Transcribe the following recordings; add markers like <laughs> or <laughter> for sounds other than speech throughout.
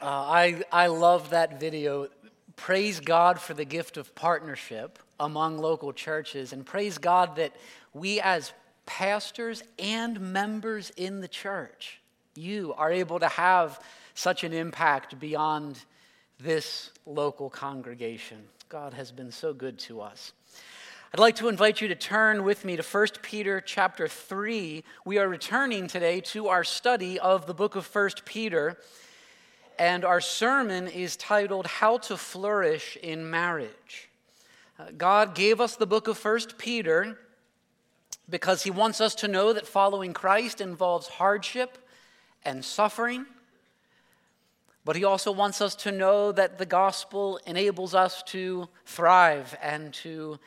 Uh, I, I love that video. Praise God for the gift of partnership among local churches, and praise God that we, as pastors and members in the church, you are able to have such an impact beyond this local congregation. God has been so good to us. I'd like to invite you to turn with me to 1 Peter chapter 3. We are returning today to our study of the book of 1 Peter and our sermon is titled How to Flourish in Marriage. Uh, God gave us the book of 1 Peter because he wants us to know that following Christ involves hardship and suffering. But he also wants us to know that the gospel enables us to thrive and to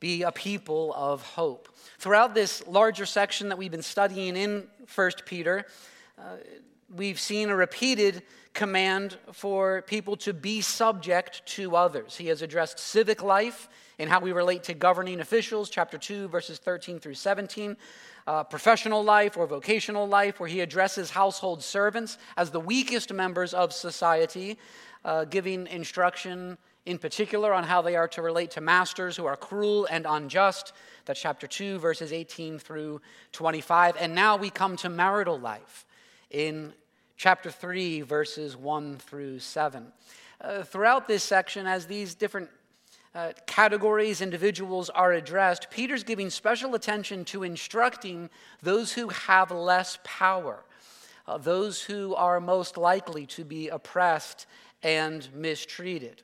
be a people of hope. Throughout this larger section that we've been studying in 1 Peter, uh, we've seen a repeated command for people to be subject to others. He has addressed civic life and how we relate to governing officials, chapter 2, verses 13 through 17. Uh, professional life or vocational life, where he addresses household servants as the weakest members of society, uh, giving instruction in particular on how they are to relate to masters who are cruel and unjust. That's chapter 2, verses 18 through 25. And now we come to marital life in chapter 3, verses 1 through 7. Uh, throughout this section, as these different uh, categories, individuals are addressed, Peter's giving special attention to instructing those who have less power, uh, those who are most likely to be oppressed and mistreated.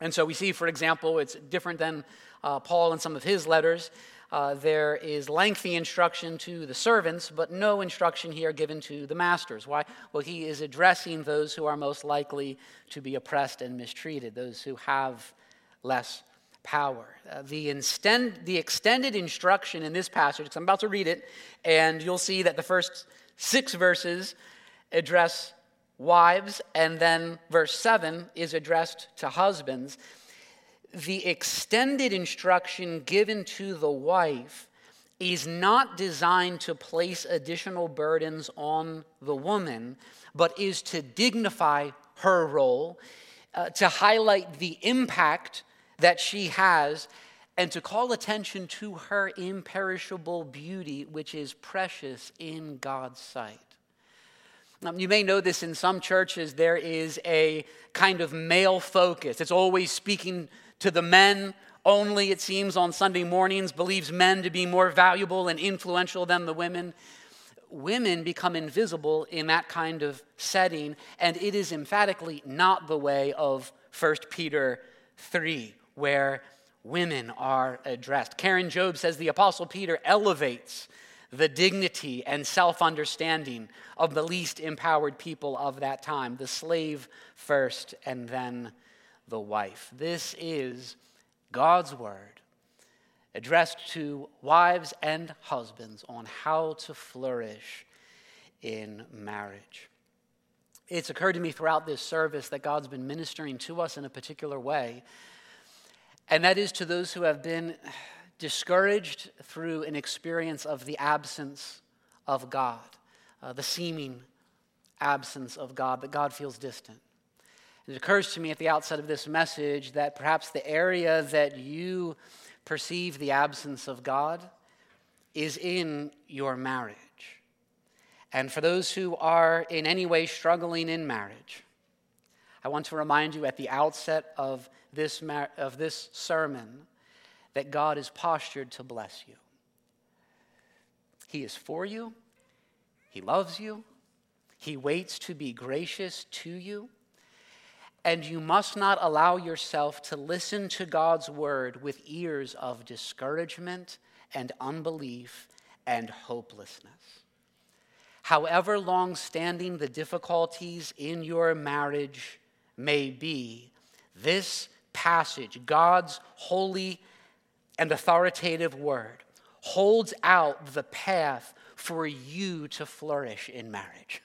And so we see, for example, it's different than uh, Paul in some of his letters. Uh, there is lengthy instruction to the servants, but no instruction here given to the masters. Why? Well, he is addressing those who are most likely to be oppressed and mistreated, those who have less power. Uh, the, the extended instruction in this passage, because I'm about to read it, and you'll see that the first six verses address wives, and then verse 7 is addressed to husbands the extended instruction given to the wife is not designed to place additional burdens on the woman, but is to dignify her role, uh, to highlight the impact that she has, and to call attention to her imperishable beauty, which is precious in God's sight. Um, you may know this in some churches, there is a kind of male focus. It's always speaking to the men only, it seems, on Sunday mornings, believes men to be more valuable and influential than the women. Women become invisible in that kind of setting, and it is emphatically not the way of 1 Peter 3, where women are addressed. Karen Jobes says the Apostle Peter elevates the dignity and self understanding of the least empowered people of that time, the slave first and then the wife. This is God's word addressed to wives and husbands on how to flourish in marriage. It's occurred to me throughout this service that God's been ministering to us in a particular way, and that is to those who have been discouraged through an experience of the absence of God, uh, the seeming absence of God, that God feels distant. It occurs to me at the outset of this message that perhaps the area that you perceive the absence of God is in your marriage. And for those who are in any way struggling in marriage, I want to remind you at the outset of this, mar- of this sermon that God is postured to bless you. He is for you, He loves you, He waits to be gracious to you and you must not allow yourself to listen to God's word with ears of discouragement and unbelief and hopelessness. However long standing the difficulties in your marriage may be, this passage, God's holy and authoritative word, holds out the path for you to flourish in marriage.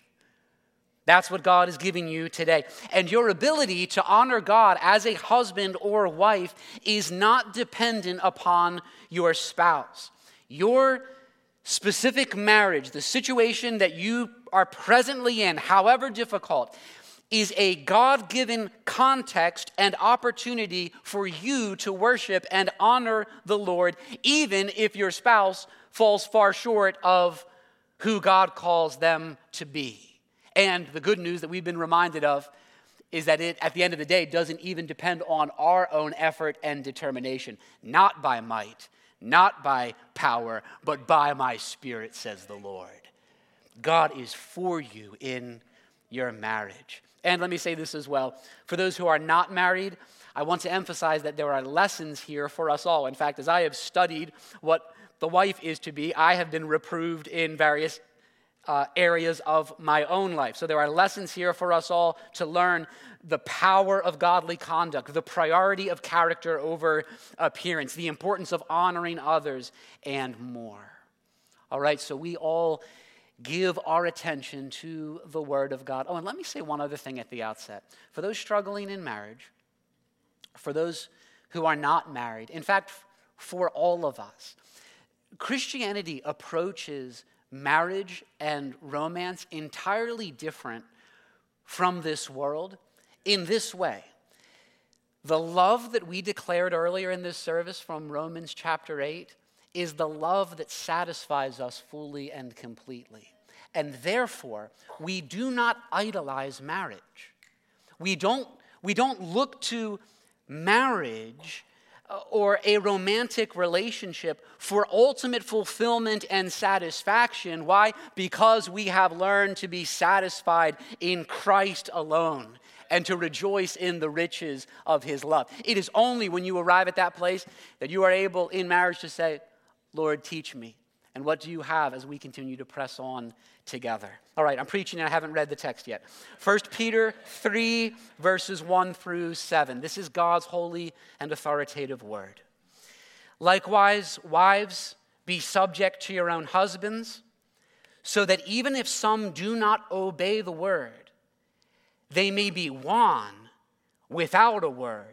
That's what God is giving you today. And your ability to honor God as a husband or wife is not dependent upon your spouse. Your specific marriage, the situation that you are presently in, however difficult, is a God given context and opportunity for you to worship and honor the Lord, even if your spouse falls far short of who God calls them to be. And the good news that we've been reminded of is that it, at the end of the day, doesn't even depend on our own effort and determination, not by might, not by power, but by my spirit, says the Lord. God is for you in your marriage. And let me say this as well for those who are not married, I want to emphasize that there are lessons here for us all. In fact, as I have studied what the wife is to be, I have been reproved in various uh, areas of my own life. So there are lessons here for us all to learn the power of godly conduct, the priority of character over appearance, the importance of honoring others, and more. All right, so we all give our attention to the Word of God. Oh, and let me say one other thing at the outset. For those struggling in marriage, for those who are not married, in fact, for all of us, Christianity approaches marriage and romance entirely different from this world in this way. The love that we declared earlier in this service from Romans chapter 8 is the love that satisfies us fully and completely. And therefore, we do not idolize marriage. We don't, we don't look to marriage Uh, or a romantic relationship for ultimate fulfillment and satisfaction. Why? Because we have learned to be satisfied in Christ alone and to rejoice in the riches of his love. It is only when you arrive at that place that you are able in marriage to say, Lord, teach me. And what do you have as we continue to press on together? All right, I'm preaching and I haven't read the text yet. 1 Peter 3, verses 1 through 7. This is God's holy and authoritative word. Likewise, wives, be subject to your own husbands, so that even if some do not obey the word, they may be won without a word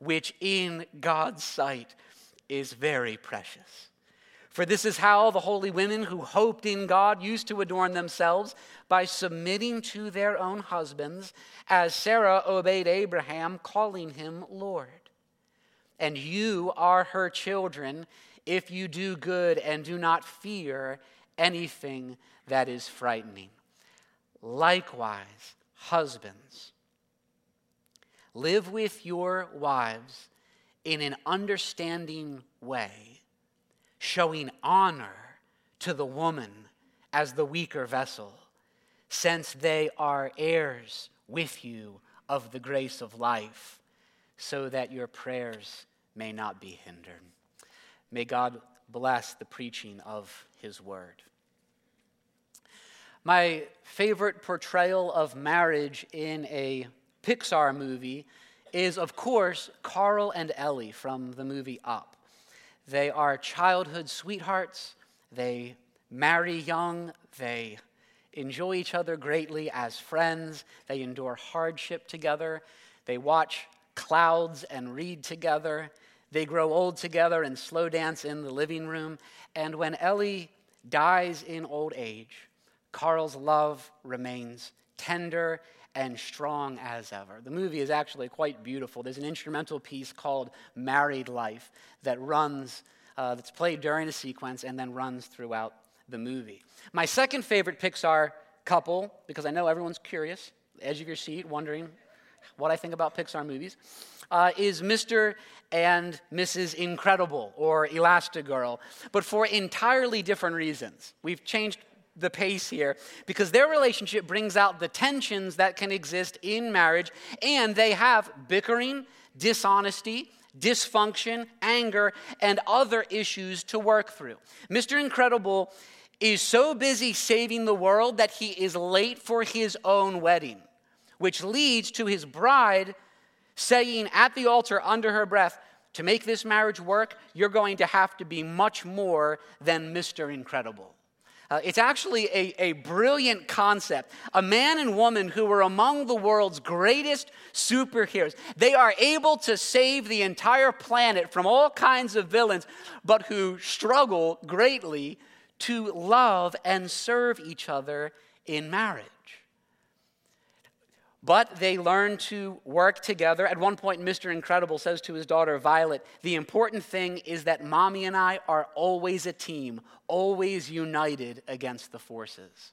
which in God's sight is very precious. For this is how the holy women who hoped in God used to adorn themselves by submitting to their own husbands, as Sarah obeyed Abraham, calling him Lord. And you are her children if you do good and do not fear anything that is frightening. Likewise, husbands Live with your wives in an understanding way, showing honor to the woman as the weaker vessel, since they are heirs with you of the grace of life, so that your prayers may not be hindered. May God bless the preaching of his word. My favorite portrayal of marriage in a Pixar movie is, of course, Carl and Ellie from the movie Up. They are childhood sweethearts. They marry young. They enjoy each other greatly as friends. They endure hardship together. They watch clouds and read together. They grow old together and slow dance in the living room. And when Ellie dies in old age, Carl's love remains tender and strong as ever. The movie is actually quite beautiful. There's an instrumental piece called Married Life that runs, uh, that's played during a sequence and then runs throughout the movie. My second favorite Pixar couple, because I know everyone's curious, edge of your seat, wondering what I think about Pixar movies, uh, is Mr. and Mrs. Incredible or Elastigirl, but for entirely different reasons. We've changed the pace here because their relationship brings out the tensions that can exist in marriage, and they have bickering, dishonesty, dysfunction, anger, and other issues to work through. Mr. Incredible is so busy saving the world that he is late for his own wedding. which leads to his bride saying at the altar under her breath, To make this marriage work, you're going to have to be much more than Mr. Incredible. Uh, it's actually a, a brilliant concept. A man and woman who were among the world's greatest superheroes. They are able to save the entire planet from all kinds of villains, but who struggle greatly to love and serve each other in marriage. But they learn to work together. At one point, Mr. Incredible says to his daughter Violet, The important thing is that mommy and I are always a team, always united against the forces.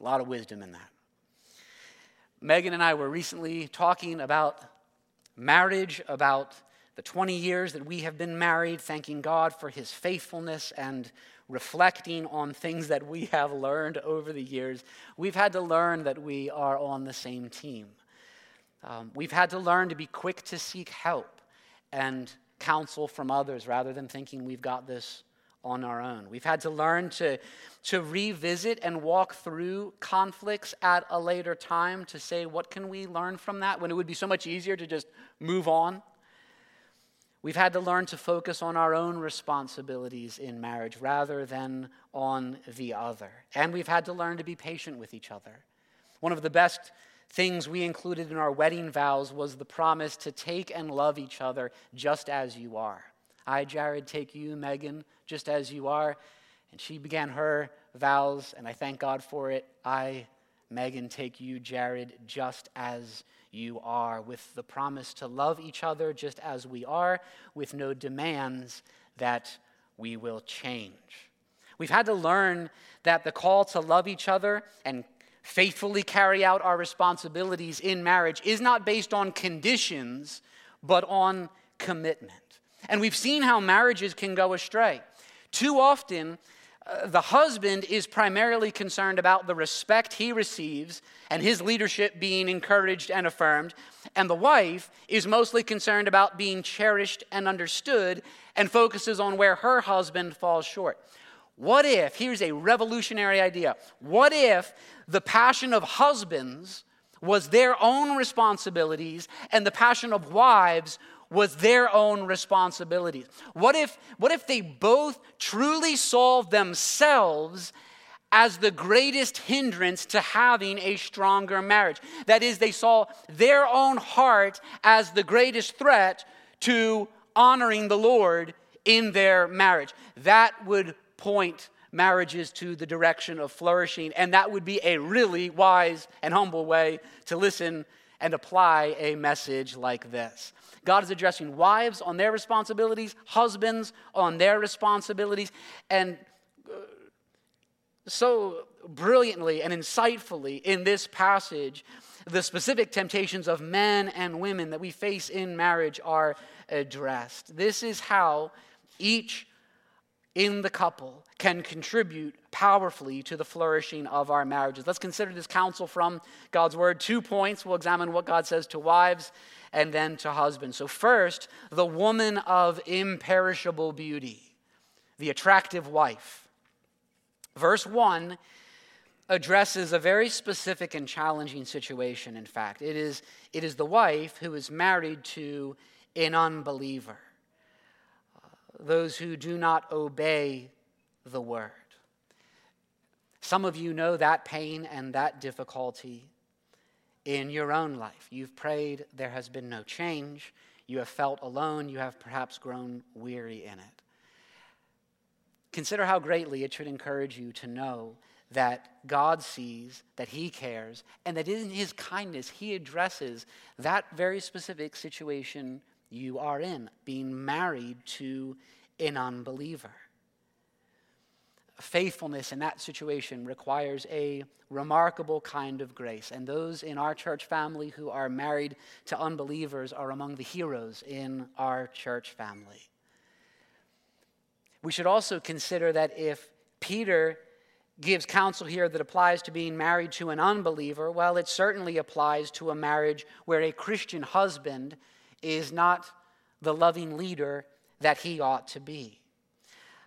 A lot of wisdom in that. Megan and I were recently talking about marriage, about the 20 years that we have been married, thanking God for his faithfulness and reflecting on things that we have learned over the years, we've had to learn that we are on the same team. Um, we've had to learn to be quick to seek help and counsel from others rather than thinking we've got this on our own. We've had to learn to, to revisit and walk through conflicts at a later time to say, what can we learn from that when it would be so much easier to just move on? We've had to learn to focus on our own responsibilities in marriage rather than on the other. And we've had to learn to be patient with each other. One of the best things we included in our wedding vows was the promise to take and love each other just as you are. I, Jared, take you, Megan, just as you are. And she began her vows, and I thank God for it. I, Megan, take you, Jared, just as you are, with the promise to love each other just as we are, with no demands that we will change. We've had to learn that the call to love each other and faithfully carry out our responsibilities in marriage is not based on conditions, but on commitment. And we've seen how marriages can go astray. Too often, uh, the husband is primarily concerned about the respect he receives and his leadership being encouraged and affirmed, and the wife is mostly concerned about being cherished and understood and focuses on where her husband falls short. What if, here's a revolutionary idea, what if the passion of husbands was their own responsibilities and the passion of wives was their own responsibilities? What if, what if they both truly saw themselves as the greatest hindrance to having a stronger marriage? That is, they saw their own heart as the greatest threat to honoring the Lord in their marriage. That would point marriages to the direction of flourishing, and that would be a really wise and humble way to listen and apply a message like this. God is addressing wives on their responsibilities, husbands on their responsibilities, and uh, so brilliantly and insightfully in this passage, the specific temptations of men and women that we face in marriage are addressed. This is how each in the couple can contribute powerfully to the flourishing of our marriages. Let's consider this counsel from God's word. Two points. We'll examine what God says to wives and then to husband. So, first, the woman of imperishable beauty, the attractive wife. Verse 1 addresses a very specific and challenging situation, in fact. It is, it is the wife who is married to an unbeliever uh, those who do not obey the word. Some of you know that pain and that difficulty in your own life. You've prayed, there has been no change. You have felt alone. You have perhaps grown weary in it. Consider how greatly it should encourage you to know that God sees, that He cares, and that in His kindness He addresses that very specific situation you are in, being married to an unbeliever. Faithfulness in that situation requires a remarkable kind of grace. And those in our church family who are married to unbelievers are among the heroes in our church family. We should also consider that if Peter gives counsel here that applies to being married to an unbeliever, well, it certainly applies to a marriage where a Christian husband is not the loving leader that he ought to be.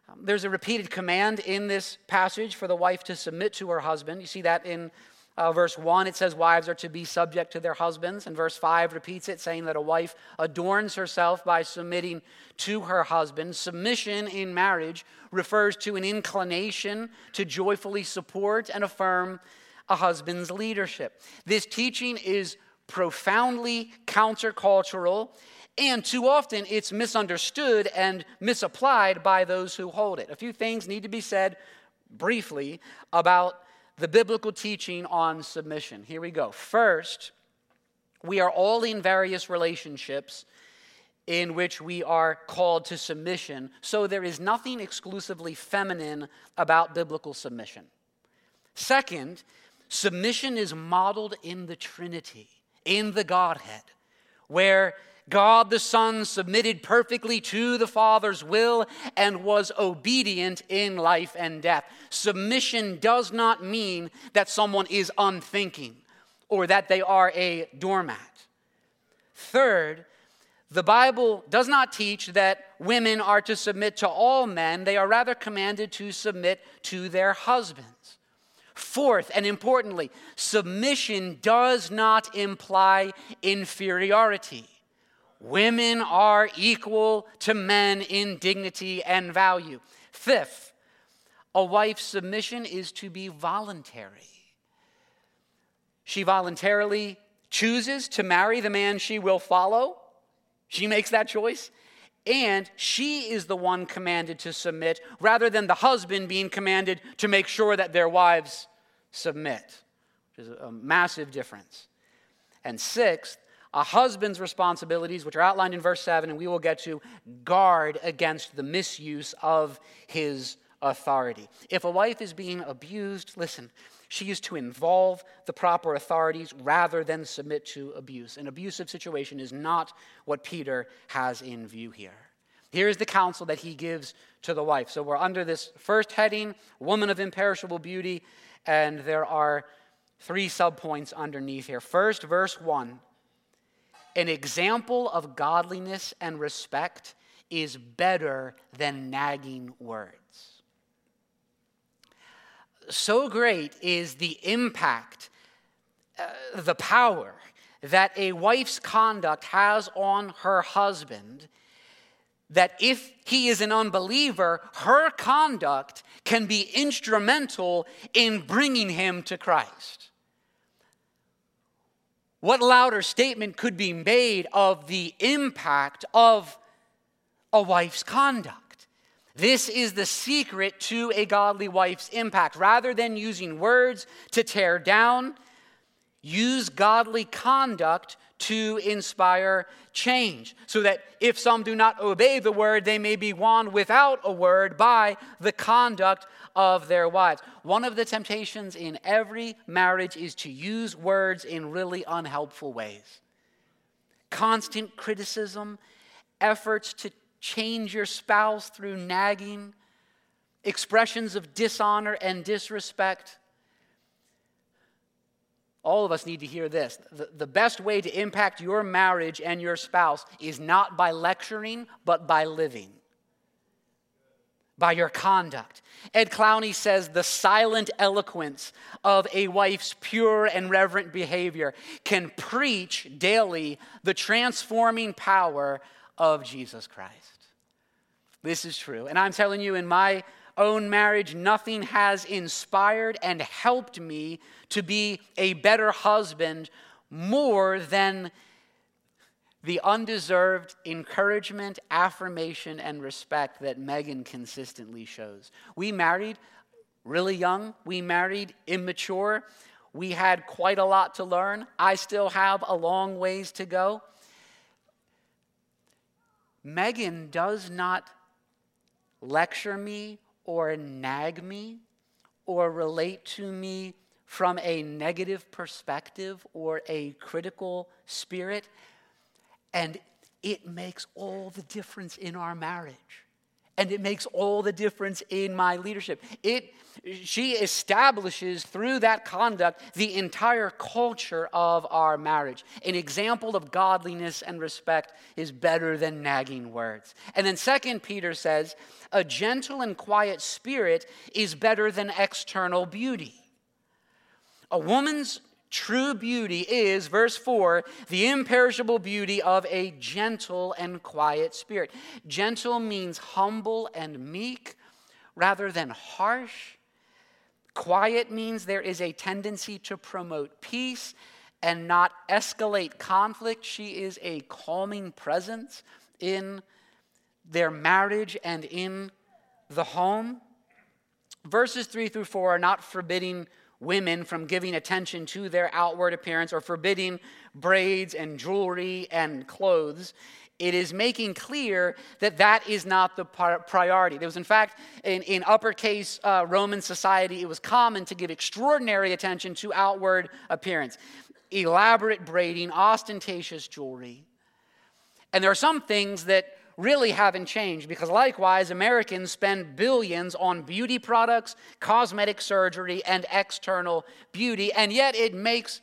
Um, there's a repeated command in this passage for the wife to submit to her husband. You see that in Uh, verse 1, it says wives are to be subject to their husbands. And verse 5 repeats it, saying that a wife adorns herself by submitting to her husband. Submission in marriage refers to an inclination to joyfully support and affirm a husband's leadership. This teaching is profoundly countercultural, and too often it's misunderstood and misapplied by those who hold it. A few things need to be said briefly about the biblical teaching on submission. Here we go. First, we are all in various relationships in which we are called to submission, so there is nothing exclusively feminine about biblical submission. Second, submission is modeled in the Trinity, in the Godhead, where God the Son submitted perfectly to the Father's will and was obedient in life and death. Submission does not mean that someone is unthinking or that they are a doormat. Third, the Bible does not teach that women are to submit to all men, they are rather commanded to submit to their husbands. Fourth, and importantly, submission does not imply inferiority. Women are equal to men in dignity and value. Fifth, a wife's submission is to be voluntary. She voluntarily chooses to marry the man she will follow. She makes that choice. And she is the one commanded to submit rather than the husband being commanded to make sure that their wives submit, which is a massive difference. And sixth, a husband's responsibilities, which are outlined in verse 7, and we will get to guard against the misuse of his authority. If a wife is being abused, listen, she is to involve the proper authorities rather than submit to abuse. An abusive situation is not what Peter has in view here. Here's the counsel that he gives to the wife. So we're under this first heading, woman of imperishable beauty, and there are three subpoints underneath here. First, verse 1 an example of godliness and respect is better than nagging words. So great is the impact, uh, the power that a wife's conduct has on her husband that if he is an unbeliever, her conduct can be instrumental in bringing him to Christ. What louder statement could be made of the impact of a wife's conduct? This is the secret to a godly wife's impact. Rather than using words to tear down, use godly conduct to inspire change, so that if some do not obey the word, they may be won without a word by the conduct of their wives. One of the temptations in every marriage is to use words in really unhelpful ways. Constant criticism, efforts to change your spouse through nagging, expressions of dishonor and disrespect. All of us need to hear this. The, the, best way to impact your marriage and your spouse is not by lecturing, but by living by your conduct. Ed Clowney says the silent eloquence of a wife's pure and reverent behavior can preach daily the transforming power of Jesus Christ. This is true. And I'm telling you, in my own marriage, nothing has inspired and helped me to be a better husband more than the undeserved encouragement, affirmation, and respect that Megan consistently shows. We married really young, we married immature. We had quite a lot to learn. I still have a long ways to go. Megan does not lecture me or nag me or relate to me from a negative perspective or a critical spirit. And it makes all the difference in our marriage. And it makes all the difference in my leadership. It, she establishes through that conduct the entire culture of our marriage. An example of godliness and respect is better than nagging words. And then, second, Peter says, a gentle and quiet spirit is better than external beauty. A woman's true beauty is, verse 4, the imperishable beauty of a gentle and quiet spirit. Gentle means humble and meek rather than harsh. Quiet means there is a tendency to promote peace and not escalate conflict. She is a calming presence in their marriage and in the home. Verses 3 through 4 are not forbidding women from giving attention to their outward appearance or forbidding braids and jewelry and clothes. It is making clear that that is not the priority. There was, in fact, in, in uppercase uh, Roman society, it was common to give extraordinary attention to outward appearance elaborate braiding, ostentatious jewelry. And there are some things that really haven't changed because, likewise, Americans spend billions on beauty products, cosmetic surgery, and external beauty, and yet it makes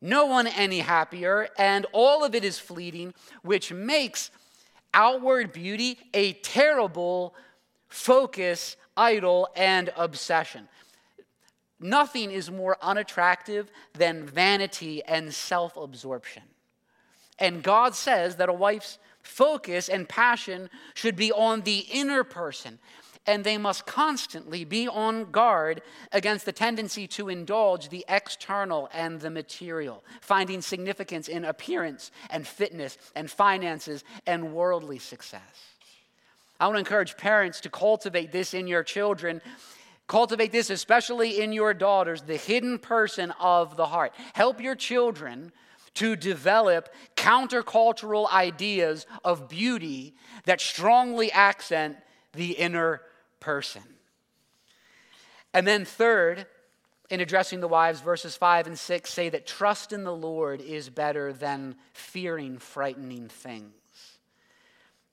no one any happier, and all of it is fleeting, which makes outward beauty a terrible focus, idol, and obsession. Nothing is more unattractive than vanity and self absorption. And God says that a wife's focus and passion should be on the inner person, and they must constantly be on guard against the tendency to indulge the external and the material, finding significance in appearance and fitness and finances and worldly success. I want to encourage parents to cultivate this in your children Cultivate this, especially in your daughters, the hidden person of the heart. Help your children to develop countercultural ideas of beauty that strongly accent the inner person. And then, third, in addressing the wives, verses 5 and 6 say that trust in the Lord is better than fearing frightening things.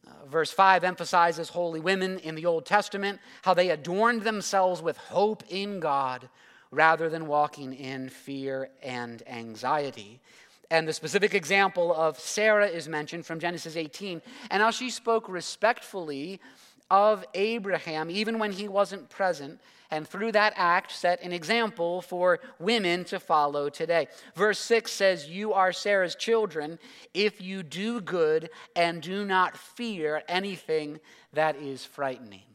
Uh, verse 5 emphasizes holy women in the Old Testament, how they adorned themselves with hope in God rather than walking in fear and anxiety. And the specific example of Sarah is mentioned from Genesis 18, and how she spoke respectfully of Abraham even when he wasn't present and through that act set an example for women to follow today. Verse 6 says, You are Sarah's children if you do good and do not fear anything that is frightening.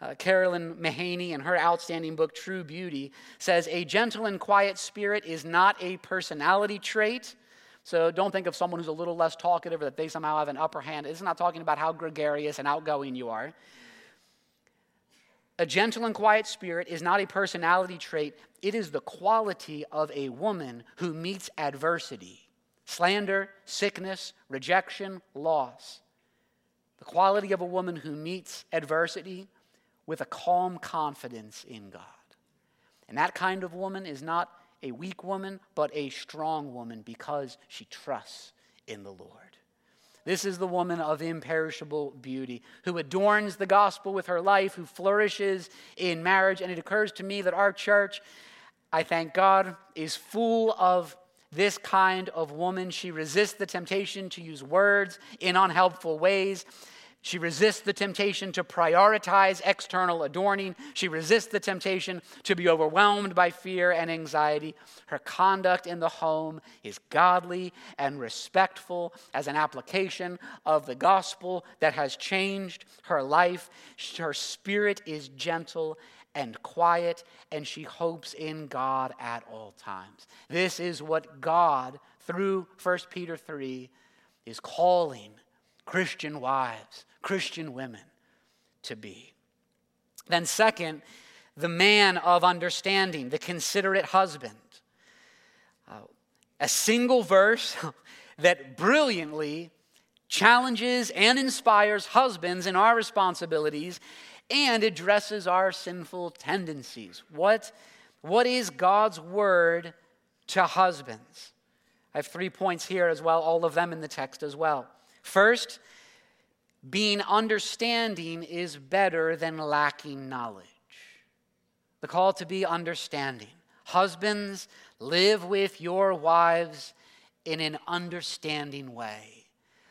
Uh, Carolyn Mahaney, in her outstanding book, True Beauty, says, A gentle and quiet spirit is not a personality trait. So don't think of someone who's a little less talkative or that they somehow have an upper hand. It's not talking about how gregarious and outgoing you are. A gentle and quiet spirit is not a personality trait, it is the quality of a woman who meets adversity slander, sickness, rejection, loss. The quality of a woman who meets adversity with a calm confidence in God. And that kind of woman is not a weak woman, but a strong woman because she trusts in the Lord. This is the woman of imperishable beauty who adorns the gospel with her life, who flourishes in marriage. And it occurs to me that our church, I thank God, is full of this kind of woman. She resists the temptation to use words in unhelpful ways. She resists the temptation to prioritize external adorning. She resists the temptation to be overwhelmed by fear and anxiety. Her conduct in the home is godly and respectful as an application of the gospel that has changed her life. Her spirit is gentle and quiet, and she hopes in God at all times. This is what God, through 1 Peter 3, is calling Christian wives Christian women to be. Then, second, the man of understanding, the considerate husband. Uh, a single verse <laughs> that brilliantly challenges and inspires husbands in our responsibilities and addresses our sinful tendencies. What, what is God's word to husbands? I have three points here as well, all of them in the text as well. First, being understanding is better than lacking knowledge. The call to be understanding. Husbands, live with your wives in an understanding way.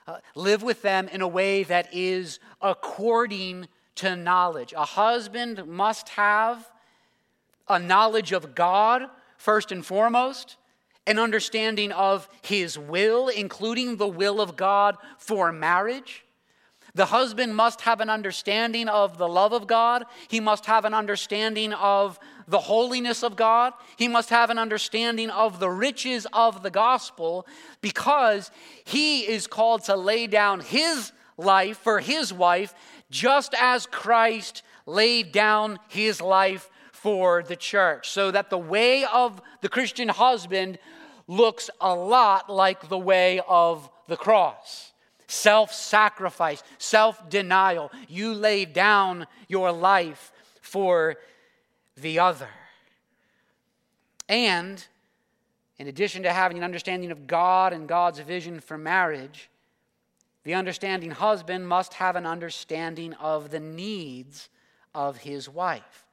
Uh, live with them in a way that is according to knowledge. A husband must have a knowledge of God first and foremost, an understanding of his will, including the will of God for marriage. The husband must have an understanding of the love of God. He must have an understanding of the holiness of God. He must have an understanding of the riches of the gospel because he is called to lay down his life for his wife, just as Christ laid down his life for the church. So that the way of the Christian husband looks a lot like the way of the cross self sacrifice, self denial. You lay down your life for the other. And in addition to having an understanding of God and God's vision for marriage, the understanding husband must have an understanding of the needs of his wife.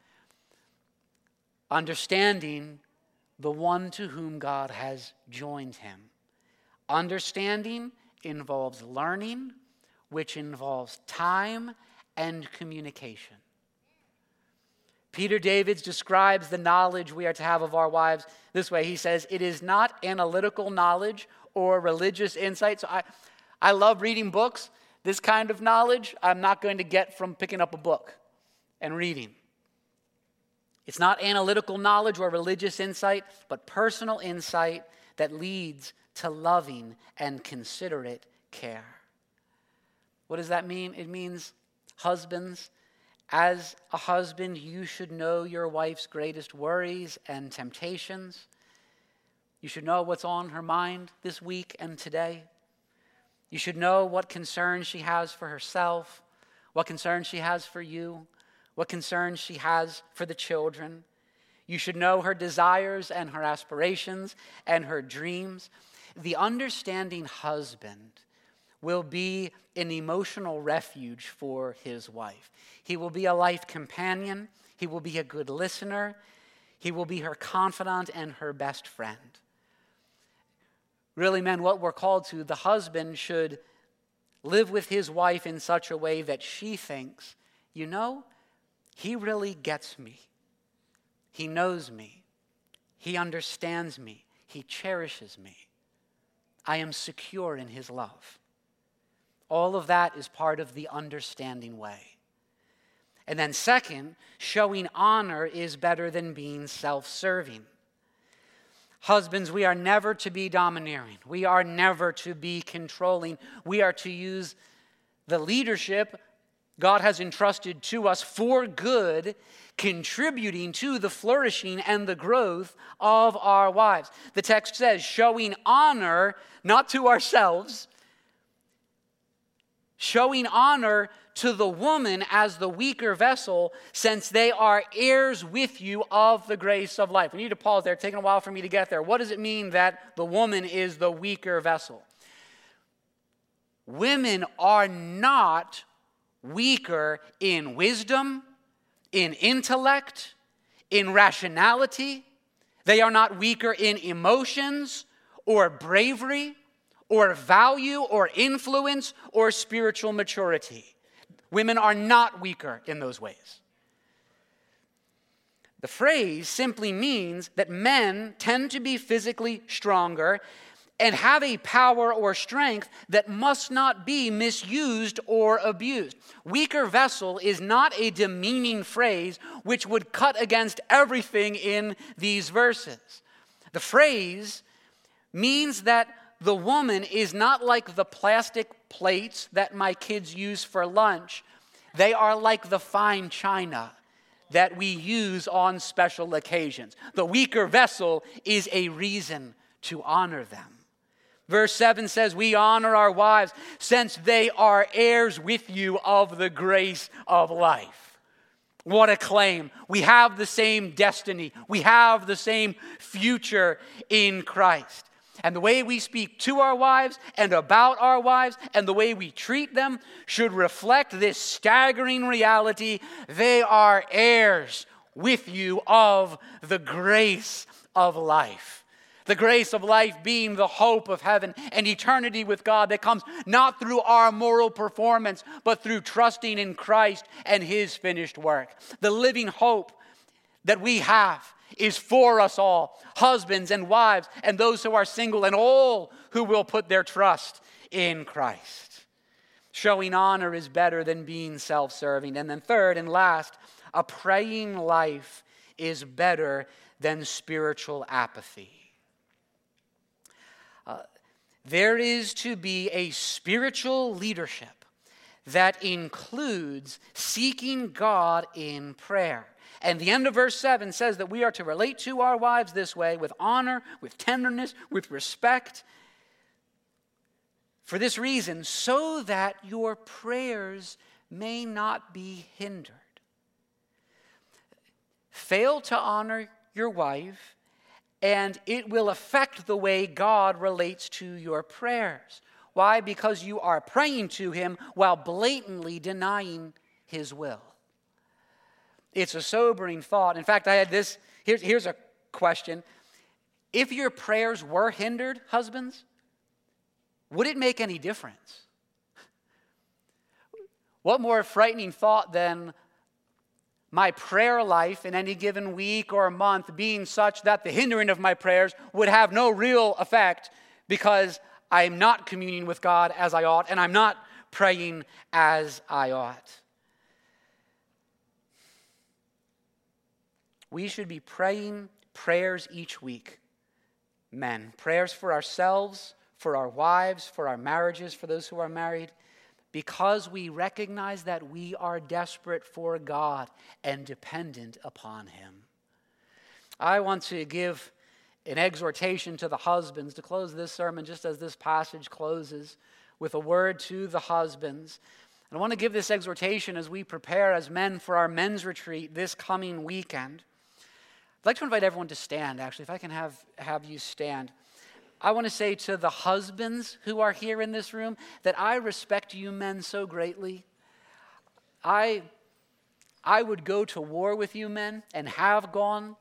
Understanding the one to whom God has joined him. Understanding involves learning, which involves time and communication. Peter Davids describes the knowledge we are to have of our wives this way. He says, It is not analytical knowledge or religious insight. So I, I love reading books. This kind of knowledge I'm not going to get from picking up a book and reading. It's not analytical knowledge or religious insight, but personal insight that leads to loving and considerate care. What does that mean? It means, husbands, as a husband, you should know your wife's greatest worries and temptations. You should know what's on her mind this week and today. You should know what concerns she has for herself, what concerns she has for you, what concerns she has for the children. You should know her desires and her aspirations and her dreams. The understanding husband will be an emotional refuge for his wife. He will be a life companion, he will be a good listener, he will be her confidant and her best friend. Really, men, what we're called to, the husband should live with his wife in such a way that she thinks, you know, he really gets me. He knows me. He understands me. He cherishes me. I am secure in his love. All of that is part of the understanding way. And then, second, showing honor is better than being self serving. Husbands, we are never to be domineering. We are never to be controlling. We are to use the leadership God has entrusted to us for good, contributing to the flourishing and the growth of our wives. The text says, showing honor not to ourselves, showing honor to the woman as the weaker vessel, since they are heirs with you of the grace of life. We need to pause there, taking a while for me to get there. What does it mean that the woman is the weaker vessel? Women are not weaker in wisdom, in intellect, in rationality. They are not weaker in emotions or bravery or value or influence or spiritual maturity. Women are not weaker in those ways. The phrase simply means that men tend to be physically stronger and have a power or strength that must not be misused or abused. Weaker vessel is not a demeaning phrase which would cut against everything in these verses. The phrase means that the woman is not like the plastic plates that my kids use for lunch, they are like the fine china that we use on special occasions. The weaker vessel is a reason to honor them. Verse 7 says, We honor our wives since they are heirs with you of the grace of life. What a claim. We have the same destiny, we have the same future in Christ. And the way we speak to our wives and about our wives and the way we treat them should reflect this staggering reality. They are heirs with you of the grace of life. The grace of life being the hope of heaven and eternity with God that comes not through our moral performance, but through trusting in Christ and His finished work. The living hope that we have is for us all husbands and wives, and those who are single, and all who will put their trust in Christ. Showing honor is better than being self serving. And then, third and last, a praying life is better than spiritual apathy. Uh, there is to be a spiritual leadership that includes seeking God in prayer. And the end of verse 7 says that we are to relate to our wives this way with honor, with tenderness, with respect. For this reason, so that your prayers may not be hindered. Fail to honor your wife, and it will affect the way God relates to your prayers. Why? Because you are praying to Him while blatantly denying His will. It's a sobering thought. In fact, I had this here's, here's a question. If your prayers were hindered, husbands, would it make any difference? What more frightening thought than my prayer life in any given week or month being such that the hindering of my prayers would have no real effect because I am not communing with God as I ought and I'm not praying as I ought. We should be praying prayers each week. Men, prayers for ourselves, for our wives, for our marriages, for those who are married because we recognize that we are desperate for God and dependent upon Him. I want to give an exhortation to the husbands to close this sermon just as this passage closes with a word to the husbands. And I want to give this exhortation as we prepare as men for our men's retreat this coming weekend. I'd like to invite everyone to stand, actually, if I can have, have you stand. I want to say to the husbands who are here in this room that I respect you men so greatly. I, I would go to war with you men and have gone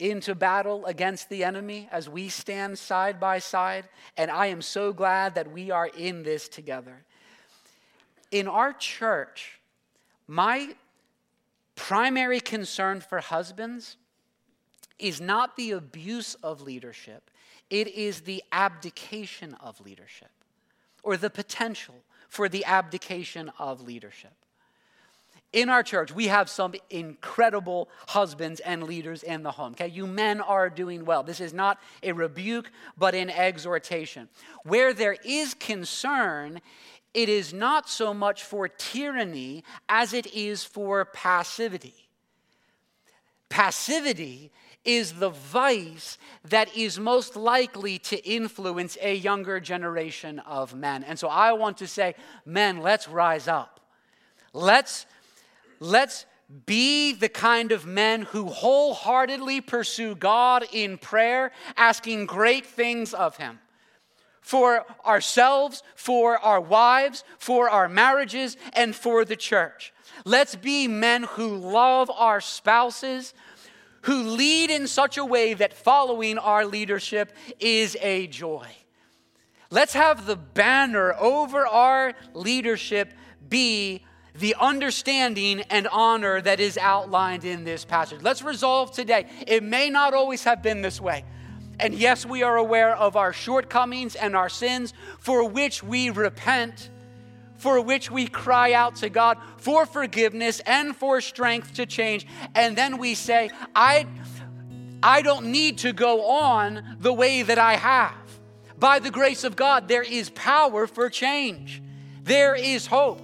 into battle against the enemy as we stand side by side. And I am so glad that we are in this together. In our church, my primary concern for husbands is not the abuse of leadership, it is the abdication of leadership, or the potential for the abdication of leadership. In our church, we have some incredible husbands and leaders in the home. Okay, you men are doing well. This is not a rebuke, but an exhortation. Where there is concern, it is not so much for tyranny as it is for passivity. Passivity is the vice that is most likely to influence a younger generation of men. And so I want to say, men, let's rise up. Let's, let's be the kind of men who wholeheartedly pursue God in prayer, asking great things of Him for ourselves, for our wives, for our marriages, and for the church. Let's be men who love our spouses, who lead in such a way that following our leadership is a joy. Let's have the banner over our leadership be the understanding and honor that is outlined in this passage. Let's resolve today. It may not always have been this way. And yes, we are aware of our shortcomings and our sins for which we repent for which we cry out to God for forgiveness and for strength to change. And then we say, I, I don't need to go on the way that I have. By the grace of God, there is power for change. There is hope.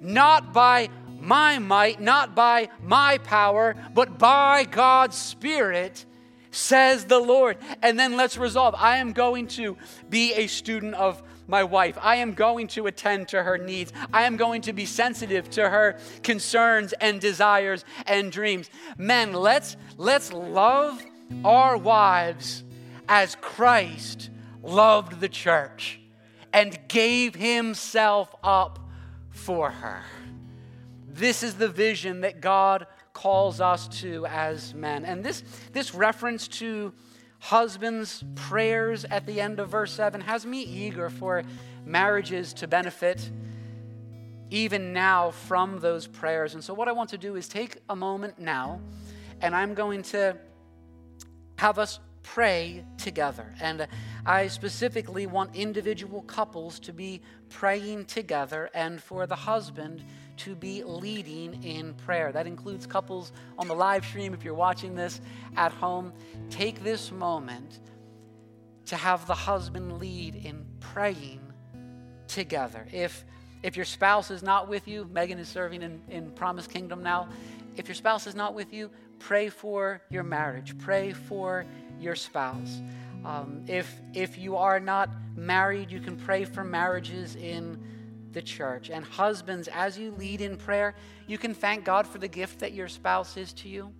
Not by my might, not by my power, but by God's Spirit, says the Lord. And then let's resolve I am going to be a student of my wife. I am going to attend to her needs. I am going to be sensitive to her concerns and desires and dreams. Men, let's let's love our wives as Christ loved the church and gave himself up for her. This is the vision that God calls us to as men. And this, this reference to husbands' prayers at the end of verse 7 has me eager for marriages to benefit even now from those prayers. And so, what I want to do is take a moment now, and I'm going to have us pray together. And I specifically want individual couples to be praying together and for the husband to be leading in prayer. That includes couples on the live stream. If you're watching this at home, take this moment to have the husband lead in praying together. If if your spouse is not with you, Megan is serving in, in Promise Kingdom now. If your spouse is not with you, pray for your marriage. Pray for your spouse. Um, if, if you are not married, you can pray for marriages in the church. And husbands, as you lead in prayer, you can thank God for the gift that your spouse is to you.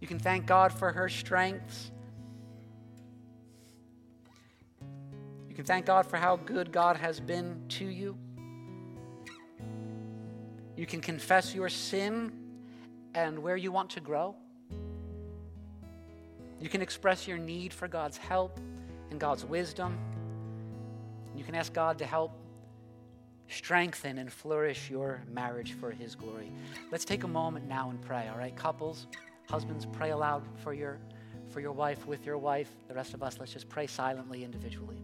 You can thank God for her strengths. You can thank God for how good God has been to you. You can confess your sin and where you want to grow. You can express your need for God's help and God's wisdom. You can ask God to help strengthen and flourish your marriage for His glory. Let's take a moment now and pray, all right? Couples, husbands, pray aloud for your, for your wife, with your wife. The rest of us, let's just pray silently individually.